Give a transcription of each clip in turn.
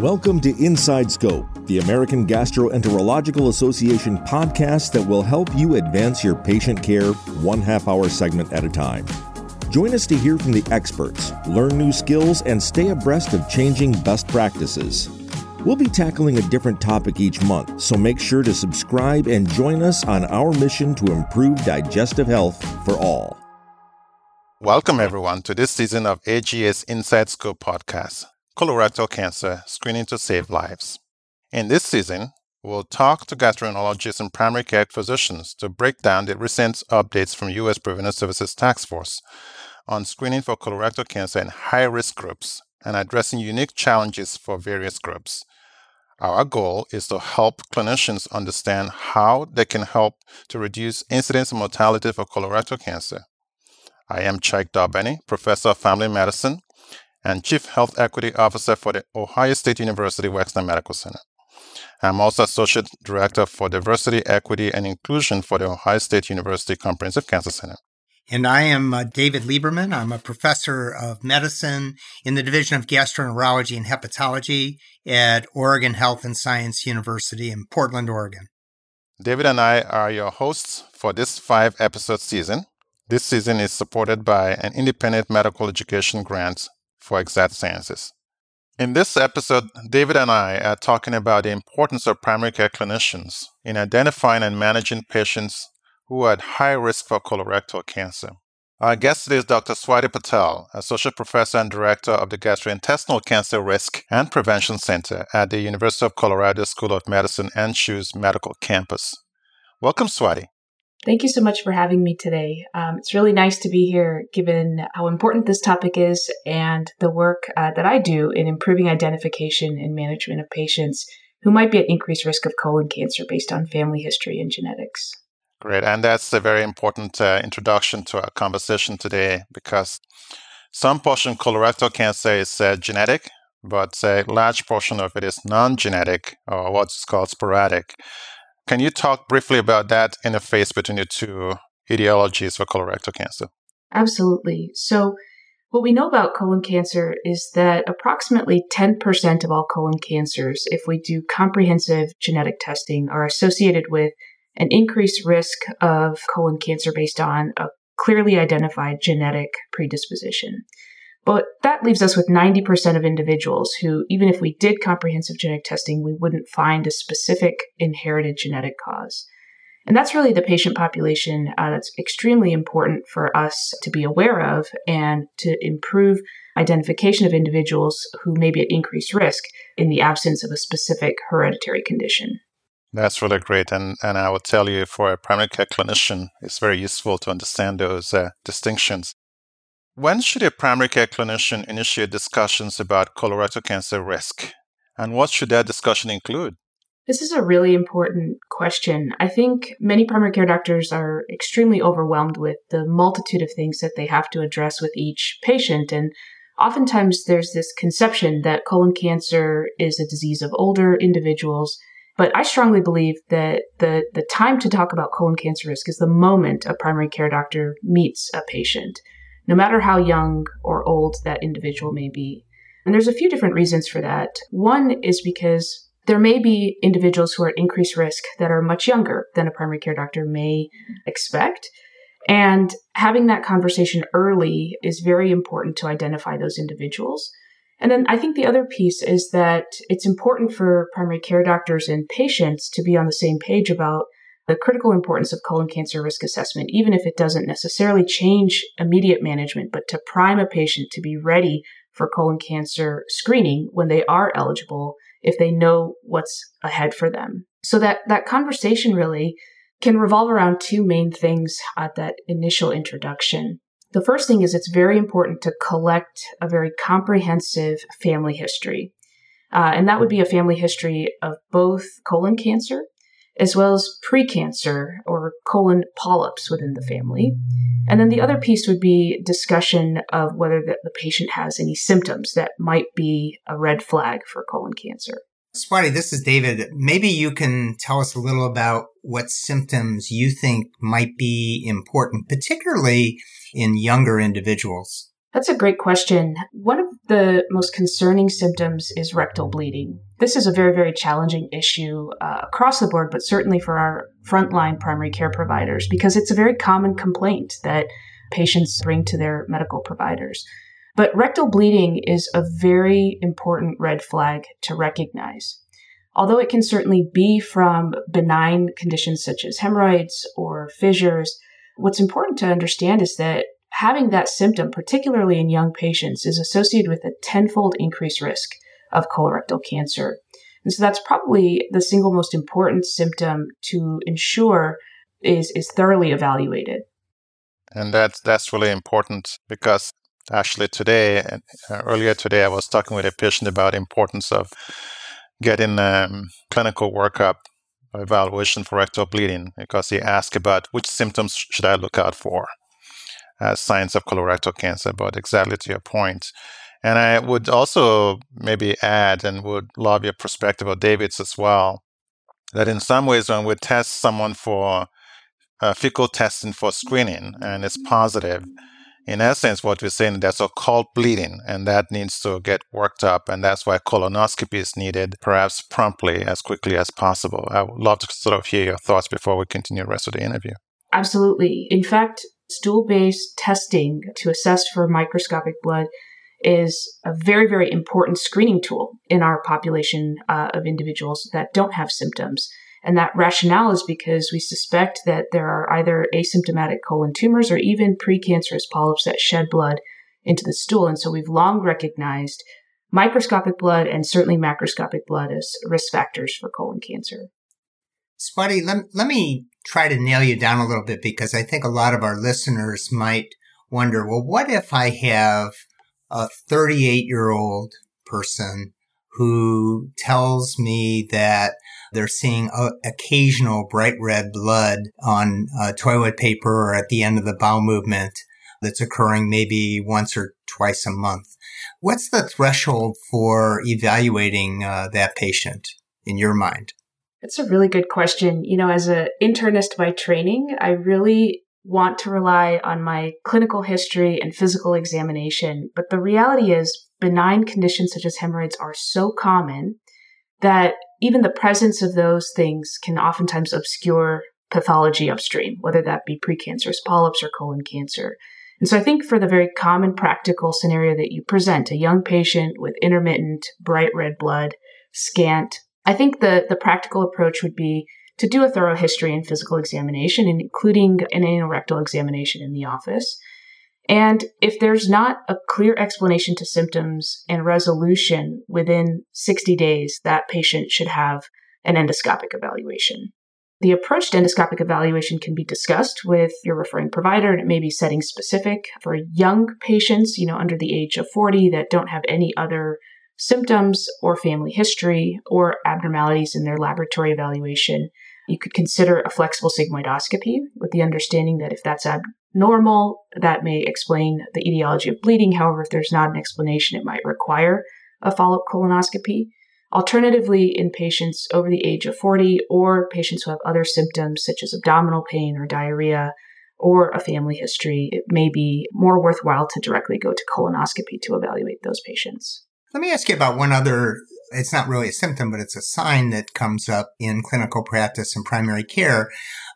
Welcome to Inside Scope, the American Gastroenterological Association podcast that will help you advance your patient care one half hour segment at a time. Join us to hear from the experts, learn new skills, and stay abreast of changing best practices. We'll be tackling a different topic each month, so make sure to subscribe and join us on our mission to improve digestive health for all. Welcome, everyone, to this season of AGA's Inside Scope podcast Colorectal Cancer Screening to Save Lives. In this season, we'll talk to gastroenterologists and primary care physicians to break down the recent updates from U.S. Preventive Services Task Force on screening for colorectal cancer in high risk groups and addressing unique challenges for various groups. Our goal is to help clinicians understand how they can help to reduce incidence and mortality for colorectal cancer. I am Chyke Doubeni, Professor of Family Medicine and Chief Health Equity Officer for the Ohio State University Wexner Medical Center. I'm also Associate Director for Diversity, Equity, and Inclusion for the Ohio State University Comprehensive Cancer Center. And I am uh, David Lieberman. I'm a professor of medicine in the Division of Gastroenterology and Hepatology at Oregon Health and Science University in Portland, Oregon. David and I are your hosts for this five episode season. This season is supported by an independent medical education grant for Exact Sciences. In this episode, David and I are talking about the importance of primary care clinicians in identifying and managing patients who are at high risk for colorectal cancer. Our guest today is Dr. Swati Patel, Associate Professor and Director of the Gastrointestinal Cancer Risk and Prevention Center at the University of Colorado School of Medicine and Anschutz Medical Campus. Welcome, Swati. Thank you so much for having me today. Um, it's really nice to be here given how important this topic is and the work uh, that I do in improving identification and management of patients who might be at increased risk of colon cancer based on family history and genetics. Great. And that's a very important uh, introduction to our conversation today because some portion of colorectal cancer is uh, genetic, but a large portion of it is non genetic or what's called sporadic. Can you talk briefly about that interface between the two etiologies for colorectal cancer? Absolutely. So, what we know about colon cancer is that approximately 10% of all colon cancers, if we do comprehensive genetic testing, are associated with an increased risk of colon cancer based on a clearly identified genetic predisposition. But that leaves us with 90% of individuals who, even if we did comprehensive genetic testing, we wouldn't find a specific inherited genetic cause. And that's really the patient population uh, that's extremely important for us to be aware of and to improve identification of individuals who may be at increased risk in the absence of a specific hereditary condition. That's really great. And, and I would tell you, for a primary care clinician, it's very useful to understand those uh, distinctions. When should a primary care clinician initiate discussions about colorectal cancer risk? And what should that discussion include? This is a really important question. I think many primary care doctors are extremely overwhelmed with the multitude of things that they have to address with each patient. And oftentimes there's this conception that colon cancer is a disease of older individuals but I strongly believe that the, the time to talk about colon cancer risk is the moment a primary care doctor meets a patient, no matter how young or old that individual may be. And there's a few different reasons for that. One is because there may be individuals who are at increased risk that are much younger than a primary care doctor may expect. And having that conversation early is very important to identify those individuals. And then I think the other piece is that it's important for primary care doctors and patients to be on the same page about the critical importance of colon cancer risk assessment, even if it doesn't necessarily change immediate management, but to prime a patient to be ready for colon cancer screening when they are eligible if they know what's ahead for them. So that, that conversation really can revolve around two main things at that initial introduction. The first thing is it's very important to collect a very comprehensive family history. Uh, and that would be a family history of both colon cancer as well as precancer or colon polyps within the family. And then the other piece would be discussion of whether the, the patient has any symptoms that might be a red flag for colon cancer. Swati, this is David. Maybe you can tell us a little about what symptoms you think might be important, particularly in younger individuals. That's a great question. One of the most concerning symptoms is rectal bleeding. This is a very, very challenging issue uh, across the board, but certainly for our frontline primary care providers because it's a very common complaint that patients bring to their medical providers. But rectal bleeding is a very important red flag to recognize. Although it can certainly be from benign conditions such as hemorrhoids or fissures, what's important to understand is that having that symptom, particularly in young patients, is associated with a tenfold increased risk of colorectal cancer. And so that's probably the single most important symptom to ensure is, is thoroughly evaluated. And that's, that's really important because actually today, uh, earlier today, I was talking with a patient about importance of getting um, clinical workup evaluation for rectal bleeding because he asked about which symptoms should I look out for as signs of colorectal cancer, but exactly to your point. And I would also maybe add and would love your perspective of David's as well, that in some ways when we test someone for uh, fecal testing for screening and it's positive, in essence, what we're saying that's occult bleeding, and that needs to get worked up, and that's why colonoscopy is needed, perhaps promptly, as quickly as possible. I would love to sort of hear your thoughts before we continue the rest of the interview. Absolutely. In fact, stool based testing to assess for microscopic blood is a very, very important screening tool in our population uh, of individuals that don't have symptoms. And that rationale is because we suspect that there are either asymptomatic colon tumors or even precancerous polyps that shed blood into the stool. And so we've long recognized microscopic blood and certainly macroscopic blood as risk factors for colon cancer. Swati, let, let me try to nail you down a little bit because I think a lot of our listeners might wonder, well, what if I have a 38 year old person who tells me that they're seeing occasional bright red blood on toilet paper or at the end of the bowel movement that's occurring maybe once or twice a month. What's the threshold for evaluating uh, that patient in your mind? It's a really good question. You know, as an internist by training, I really want to rely on my clinical history and physical examination. But the reality is, benign conditions such as hemorrhoids are so common that even the presence of those things can oftentimes obscure pathology upstream, whether that be precancerous polyps or colon cancer. And so I think for the very common practical scenario that you present, a young patient with intermittent bright red blood, scant, I think the, the practical approach would be to do a thorough history and physical examination, including an anal rectal examination in the office. And if there's not a clear explanation to symptoms and resolution within 60 days, that patient should have an endoscopic evaluation. The approach to endoscopic evaluation can be discussed with your referring provider, and it may be setting specific for young patients, you know, under the age of 40 that don't have any other symptoms or family history or abnormalities in their laboratory evaluation. You could consider a flexible sigmoidoscopy with the understanding that if that's abnormal, that may explain the etiology of bleeding. However, if there's not an explanation, it might require a follow up colonoscopy. Alternatively, in patients over the age of 40 or patients who have other symptoms such as abdominal pain or diarrhea or a family history, it may be more worthwhile to directly go to colonoscopy to evaluate those patients. Let me ask you about one other it's not really a symptom, but it's a sign that comes up in clinical practice and primary care.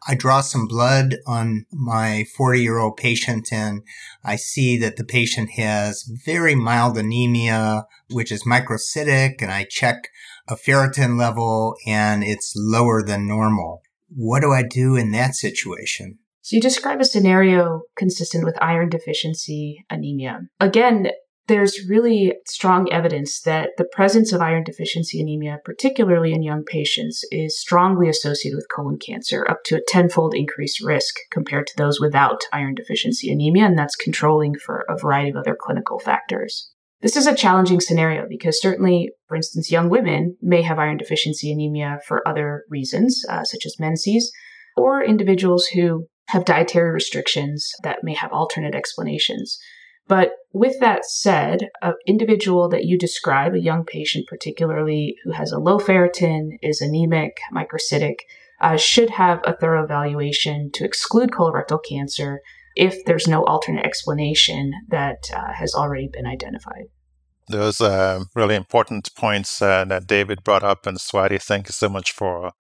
I draw some blood on my 40 year old patient and I see that the patient has very mild anemia, which is microcytic, and I check a ferritin level and it's lower than normal. What do I do in that situation? So you describe a scenario consistent with iron deficiency anemia. Again, there's really strong evidence that the presence of iron deficiency anemia, particularly in young patients, is strongly associated with colon cancer, up to a tenfold increased risk compared to those without iron deficiency anemia, and that's controlling for a variety of other clinical factors. This is a challenging scenario because certainly, for instance, young women may have iron deficiency anemia for other reasons, uh, such as menses, or individuals who have dietary restrictions that may have alternate explanations. But with that said, an individual that you describe, a young patient particularly who has a low ferritin, is anemic, microcytic, uh, should have a thorough evaluation to exclude colorectal cancer if there's no alternate explanation that uh, has already been identified. Those are really important points uh, that David brought up. And Swati, thank you so much for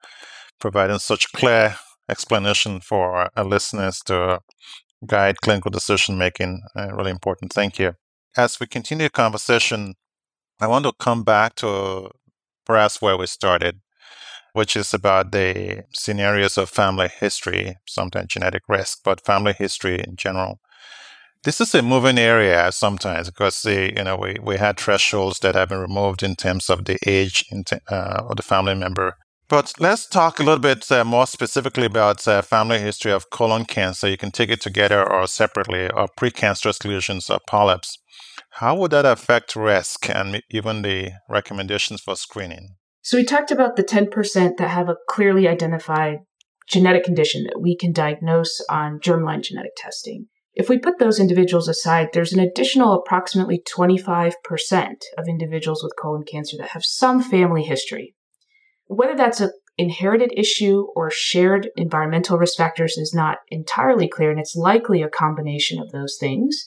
providing such clear explanation for our listeners to guide clinical decision making. Uh, really important. Thank you. As we continue the conversation, I want to come back to perhaps where we started, which is about the scenarios of family history, sometimes genetic risk, but family history in general. This is a moving area sometimes because the, you know we, we had thresholds that have been removed in terms of the age uh, of the family member. But let's talk a little bit uh, more specifically about uh, family history of colon cancer. You can take it together or separately, or precancerous lesions or polyps. How would that affect risk and even the recommendations for screening? So, we talked about the 10% that have a clearly identified genetic condition that we can diagnose on germline genetic testing. If we put those individuals aside, there's an additional approximately 25% of individuals with colon cancer that have some family history. Whether that's an inherited issue or shared environmental risk factors is not entirely clear, and it's likely a combination of those things.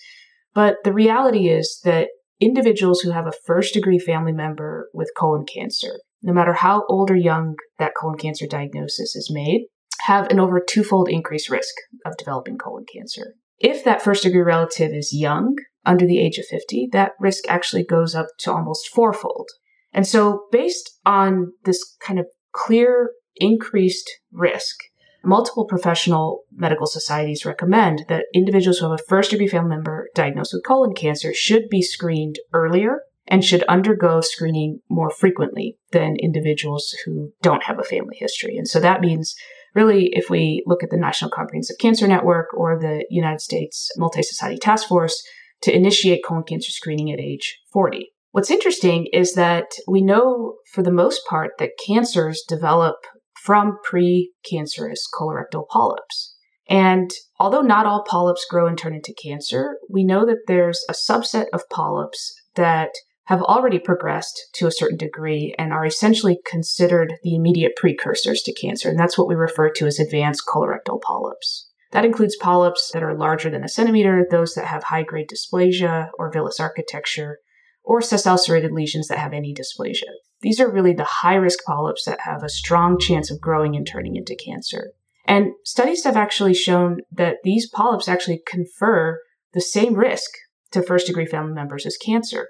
But the reality is that individuals who have a first degree family member with colon cancer, no matter how old or young that colon cancer diagnosis is made, have an over twofold increased risk of developing colon cancer. If that first degree relative is young, under the age of 50, that risk actually goes up to almost fourfold. And so, based on this kind of clear increased risk, multiple professional medical societies recommend that individuals who have a first degree family member diagnosed with colon cancer should be screened earlier and should undergo screening more frequently than individuals who don't have a family history. And so that means really, if we look at the National Comprehensive Cancer Network or the United States Multi Society Task Force, to initiate colon cancer screening at age 40. What's interesting is that we know for the most part that cancers develop from precancerous colorectal polyps. And although not all polyps grow and turn into cancer, we know that there's a subset of polyps that have already progressed to a certain degree and are essentially considered the immediate precursors to cancer. And that's what we refer to as advanced colorectal polyps. That includes polyps that are larger than a centimeter, those that have high grade dysplasia or villous architecture, or sessile serrated lesions that have any dysplasia. These are really the high risk polyps that have a strong chance of growing and turning into cancer. And studies have actually shown that these polyps actually confer the same risk to first degree family members as cancer.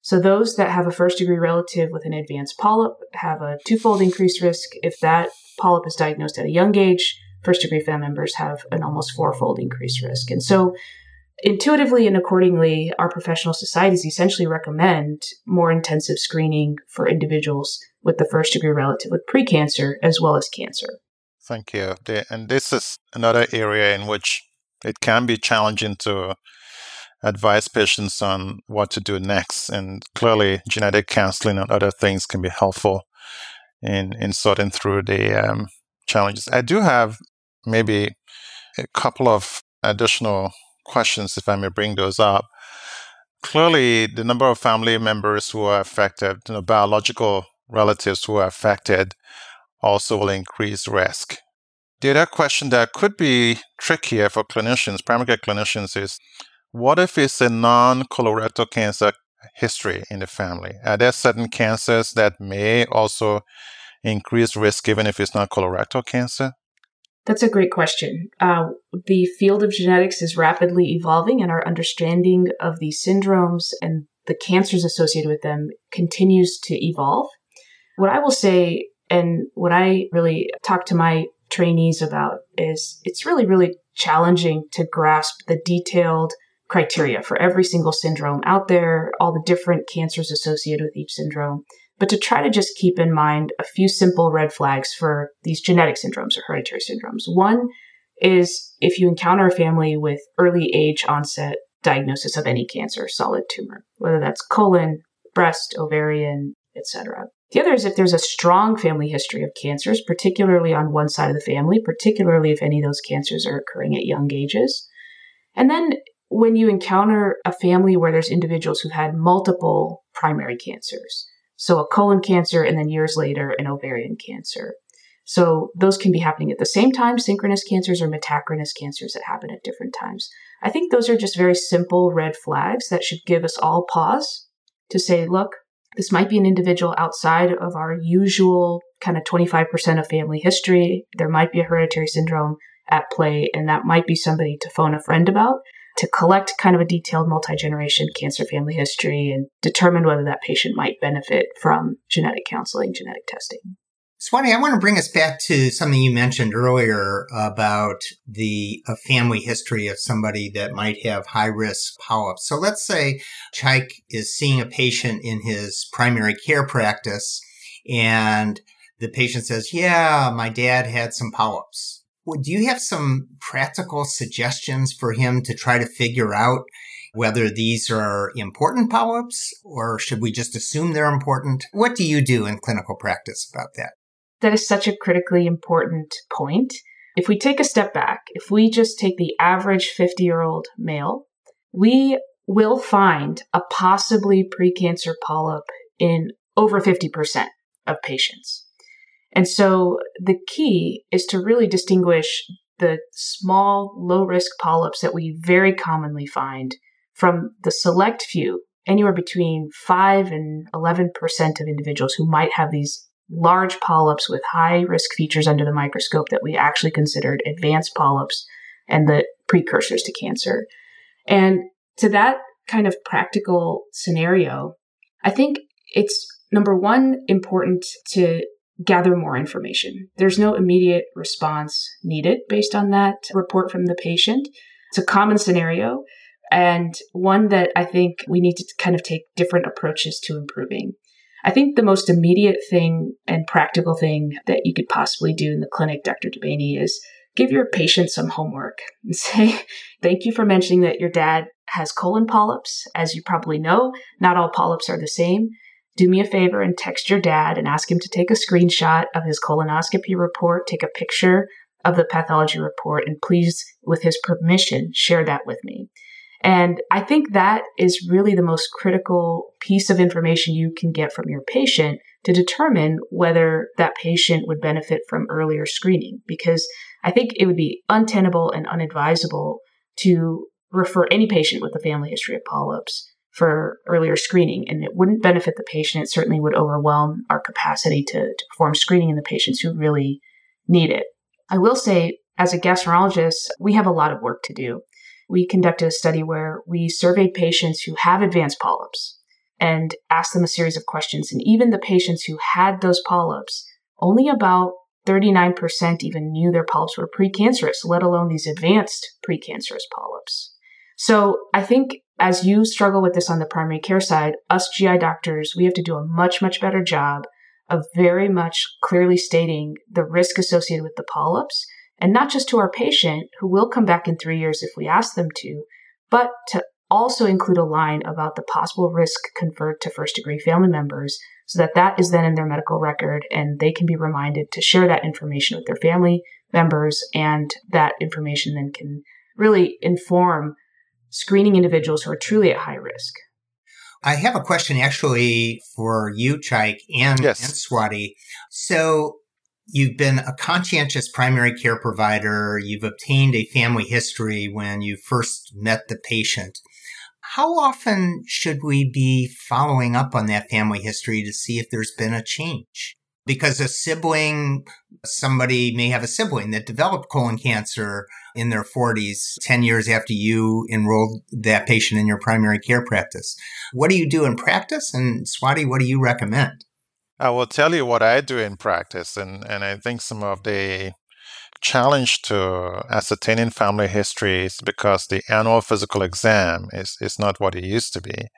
So those that have a first degree relative with an advanced polyp have a twofold increased risk. If that polyp is diagnosed at a young age, first degree family members have an almost fourfold increased risk. And so intuitively and accordingly, our professional societies essentially recommend more intensive screening for individuals with the first degree relative with precancer as well as cancer. Thank you. And this is another area in which it can be challenging to advise patients on what to do next. And clearly, genetic counseling and other things can be helpful in, in sorting through the um, challenges. I do have maybe a couple of additional questions, if I may bring those up. Clearly, the number of family members who are affected, you know, biological relatives who are affected, also will increase risk. The other question that could be trickier for clinicians, primary care clinicians, is what if it's a non colorectal cancer history in the family? Are there certain cancers that may also increase risk even if it's not colorectal cancer? That's a great question. Uh, the field of genetics is rapidly evolving, and our understanding of these syndromes and the cancers associated with them continues to evolve. What I will say, and what I really talk to my trainees about, is it's really, really challenging to grasp the detailed criteria for every single syndrome out there, all the different cancers associated with each syndrome, but to try to just keep in mind a few simple red flags for these genetic syndromes or hereditary syndromes. One is if you encounter a family with early age onset diagnosis of any cancer, solid tumor, whether that's colon, breast, ovarian, etc. The other is if there's a strong family history of cancers, particularly on one side of the family, particularly if any of those cancers are occurring at young ages. And then when you encounter a family where there's individuals who've had multiple primary cancers, so a colon cancer and then years later an ovarian cancer. So those can be happening at the same time, synchronous cancers or metachronous cancers that happen at different times. I think those are just very simple red flags that should give us all pause to say, look, this might be an individual outside of our usual kind of 25% of family history. There might be a hereditary syndrome at play, and that might be somebody to phone a friend about to collect kind of a detailed multi generation cancer family history and determine whether that patient might benefit from genetic counseling, genetic testing. Swati, I want to bring us back to something you mentioned earlier about the family history of somebody that might have high risk polyps. So let's say Chyke is seeing a patient in his primary care practice and the patient says, yeah, my dad had some polyps. Well, do you have some practical suggestions for him to try to figure out whether these are important polyps or should we just assume they're important? What do you do in clinical practice about that? That is such a critically important point. If we take a step back, if we just take the average 50 year old male, we will find a possibly precancer polyp in over 50% of patients. And so the key is to really distinguish the small, low risk polyps that we very commonly find from the select few, anywhere between 5 and 11% of individuals who might have these large polyps with high risk features under the microscope that we actually considered advanced polyps and the precursors to cancer. And to that kind of practical scenario, I think it's number one important to gather more information. There's no immediate response needed based on that report from the patient. It's a common scenario and one that I think we need to kind of take different approaches to improving. I think the most immediate thing and practical thing that you could possibly do in the clinic, Dr. Doubeni, is give your patient some homework and say, thank you for mentioning that your dad has colon polyps. As you probably know, not all polyps are the same. Do me a favor and text your dad and ask him to take a screenshot of his colonoscopy report, take a picture of the pathology report, and please, with his permission, share that with me. And I think that is really the most critical piece of information you can get from your patient to determine whether that patient would benefit from earlier screening. Because I think it would be untenable and unadvisable to refer any patient with a family history of polyps for earlier screening. And it wouldn't benefit the patient. It certainly would overwhelm our capacity to, to perform screening in the patients who really need it. I will say, as a gastroenterologist, we have a lot of work to do we conducted a study where we surveyed patients who have advanced polyps and asked them a series of questions. And even the patients who had those polyps, only about 39% even knew their polyps were precancerous, let alone these advanced precancerous polyps. So I think as you struggle with this on the primary care side, us GI doctors, we have to do a much, much better job of very much clearly stating the risk associated with the polyps and not just to our patient who will come back in three years if we ask them to, but to also include a line about the possible risk conferred to first degree family members so that that is then in their medical record and they can be reminded to share that information with their family members and that information then can really inform screening individuals who are truly at high risk. I have a question actually for you, Chyke, and, yes. and Swati. So you've been a conscientious primary care provider. You've obtained a family history when you first met the patient. How often should we be following up on that family history to see if there's been a change? Because a sibling, somebody may have a sibling that developed colon cancer in their 40s, 10 years after you enrolled that patient in your primary care practice. What do you do in practice? And Swati, what do you recommend? I will tell you what I do in practice, and, and I think some of the challenge to ascertaining family history is because the annual physical exam is, is not what it used to be.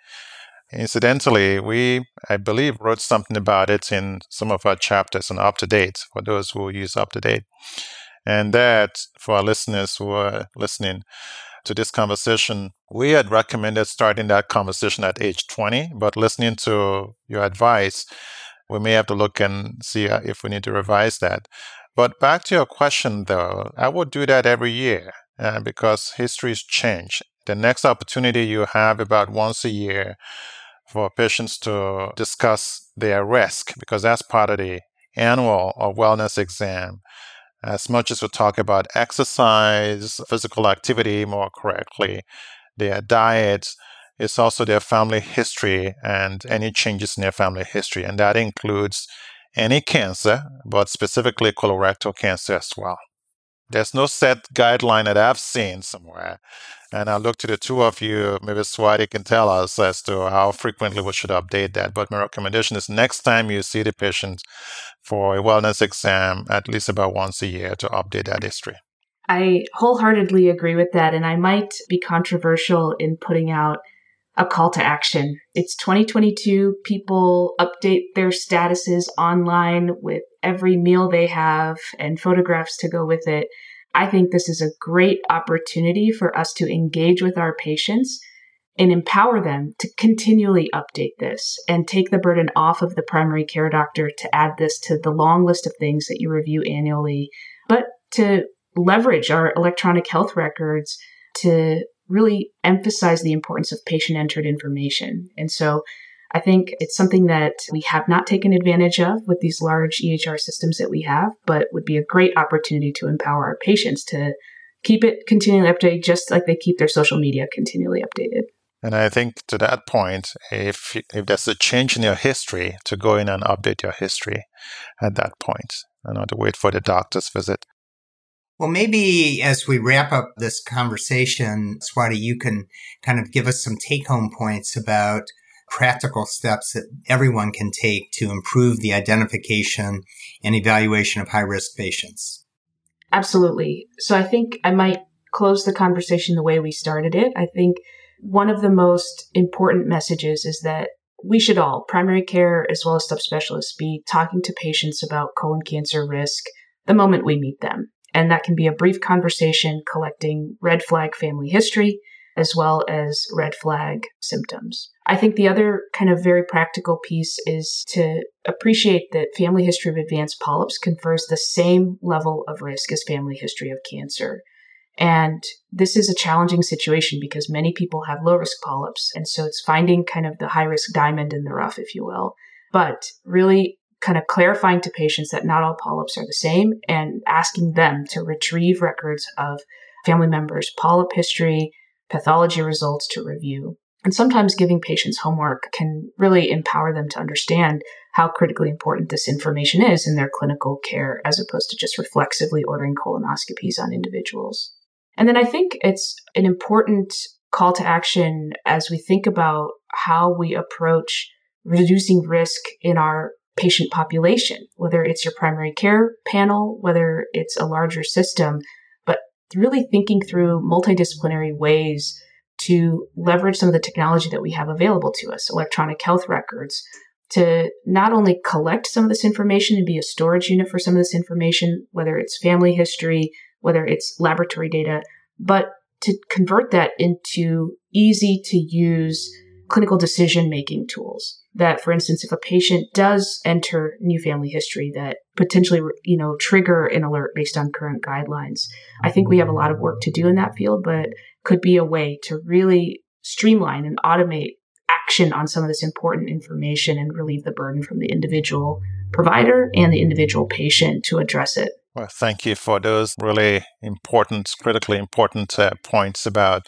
Incidentally, we, I believe, wrote something about it in some of our chapters on UpToDate for those who use UpToDate. And that, for our listeners who are listening to this conversation, we had recommended starting that conversation at age 20, but listening to your advice, we may have to look and see uh, if we need to revise that. But back to your question, though, I would do that every year uh, because history's changed. The next opportunity you have about once a year for patients to discuss their risk because that's part of the annual or wellness exam. As much as we talk about exercise, physical activity more correctly, their diet, it's also their family history and any changes in their family history. And that includes any cancer, but specifically colorectal cancer as well. There's no set guideline that I've seen somewhere. And I'll look to the two of you. Maybe Swati can tell us as to how frequently we should update that. But my recommendation is next time you see the patient for a wellness exam, at least about once a year to update that history. I wholeheartedly agree with that. And I might be controversial in putting out a call to action. It's 2022. People update their statuses online with every meal they have and photographs to go with it. I think this is a great opportunity for us to engage with our patients and empower them to continually update this and take the burden off of the primary care doctor to add this to the long list of things that you review annually, but to leverage our electronic health records to really emphasize the importance of patient entered information. And so I think it's something that we have not taken advantage of with these large EHR systems that we have, but would be a great opportunity to empower our patients to keep it continually updated, just like they keep their social media continually updated. And I think to that point, if if there's a change in your history, to go in and update your history at that point, and not to wait for the doctor's visit. Well, maybe as we wrap up this conversation, Swati, you can kind of give us some take home points about practical steps that everyone can take to improve the identification and evaluation of high risk patients? Absolutely. So I think I might close the conversation the way we started it. I think one of the most important messages is that we should all, primary care as well as subspecialists, be talking to patients about colon cancer risk the moment we meet them. And that can be a brief conversation collecting red flag family history as well as red flag symptoms. I think the other kind of very practical piece is to appreciate that family history of advanced polyps confers the same level of risk as family history of cancer. And this is a challenging situation because many people have low risk polyps. And so it's finding kind of the high risk diamond in the rough, if you will. But really kind of clarifying to patients that not all polyps are the same and asking them to retrieve records of family members' polyp history, pathology results to review. And sometimes giving patients homework can really empower them to understand how critically important this information is in their clinical care as opposed to just reflexively ordering colonoscopies on individuals. And then I think it's an important call to action as we think about how we approach reducing risk in our patient population, whether it's your primary care panel, whether it's a larger system really thinking through multidisciplinary ways to leverage some of the technology that we have available to us, electronic health records, to not only collect some of this information and be a storage unit for some of this information, whether it's family history, whether it's laboratory data, but to convert that into easy to use clinical decision making tools. That for instance if a patient does enter new family history that potentially you know trigger an alert based on current guidelines i think we have a lot of work to do in that field but could be a way to really streamline and automate action on some of this important information and relieve the burden from the individual provider and the individual patient to address it well thank you for those really important critically important uh, points about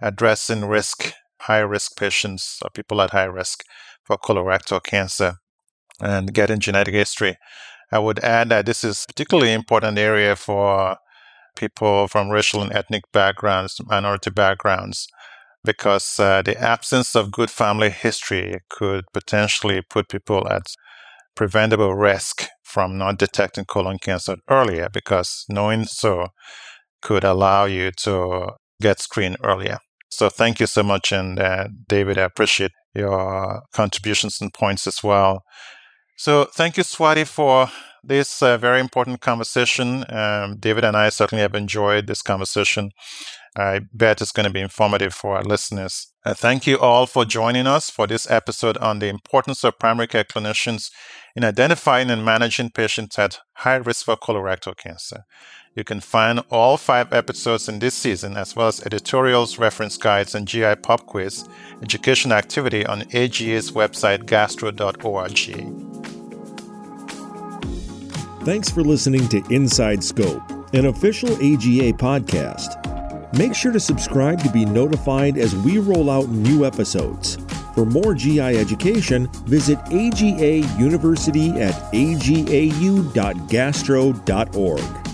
addressing risk high risk patients or people at high risk for colorectal cancer and getting genetic history. I would add that this is particularly important area for people from racial and ethnic backgrounds, minority backgrounds, because uh, the absence of good family history could potentially put people at preventable risk from not detecting colon cancer earlier, because knowing so could allow you to get screened earlier. So thank you so much. And uh, David, I appreciate your contributions and points as well. So thank you, Swati, for this uh, very important conversation. Um, David and I certainly have enjoyed this conversation. I bet it's going to be informative for our listeners. Uh, thank you all for joining us for this episode on the importance of primary care clinicians in identifying and managing patients at high risk for colorectal cancer. You can find all five episodes in this season, as well as editorials, reference guides, and GI pop quiz education activity on AGA's website gastro.org. Thanks for listening to Inside Scope, an official AGA podcast. Make sure to subscribe to be notified as we roll out new episodes. For more GI education, visit AGA University at agau.gastro.org.